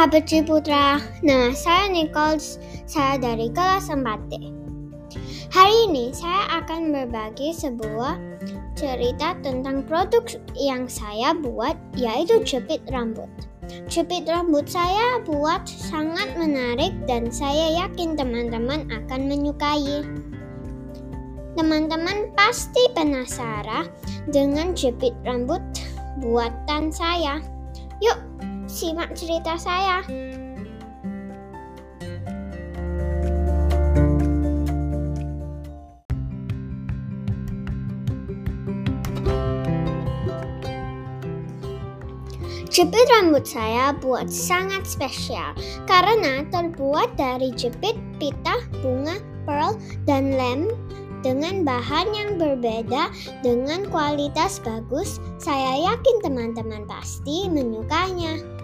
sahabat Ciputra, nama saya Nicole, saya dari kelas 4D. Hari ini saya akan berbagi sebuah cerita tentang produk yang saya buat yaitu jepit rambut. Jepit rambut saya buat sangat menarik dan saya yakin teman-teman akan menyukai. Teman-teman pasti penasaran dengan jepit rambut buatan saya. Yuk, simak cerita saya. Jepit rambut saya buat sangat spesial karena terbuat dari jepit pita, bunga, pearl, dan lem dengan bahan yang berbeda dengan kualitas bagus. Saya yakin teman-teman pasti menyukainya.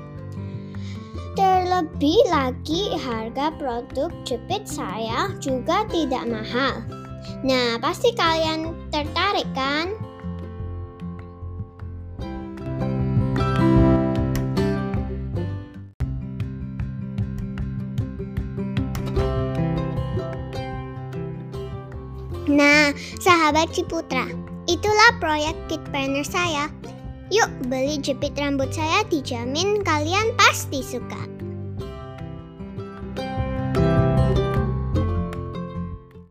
Terlebih lagi harga produk jepit saya juga tidak mahal. Nah, pasti kalian tertarik kan? Nah, sahabat Ciputra, itulah proyek Kit Planner saya. Yuk beli jepit rambut saya dijamin kalian pasti suka.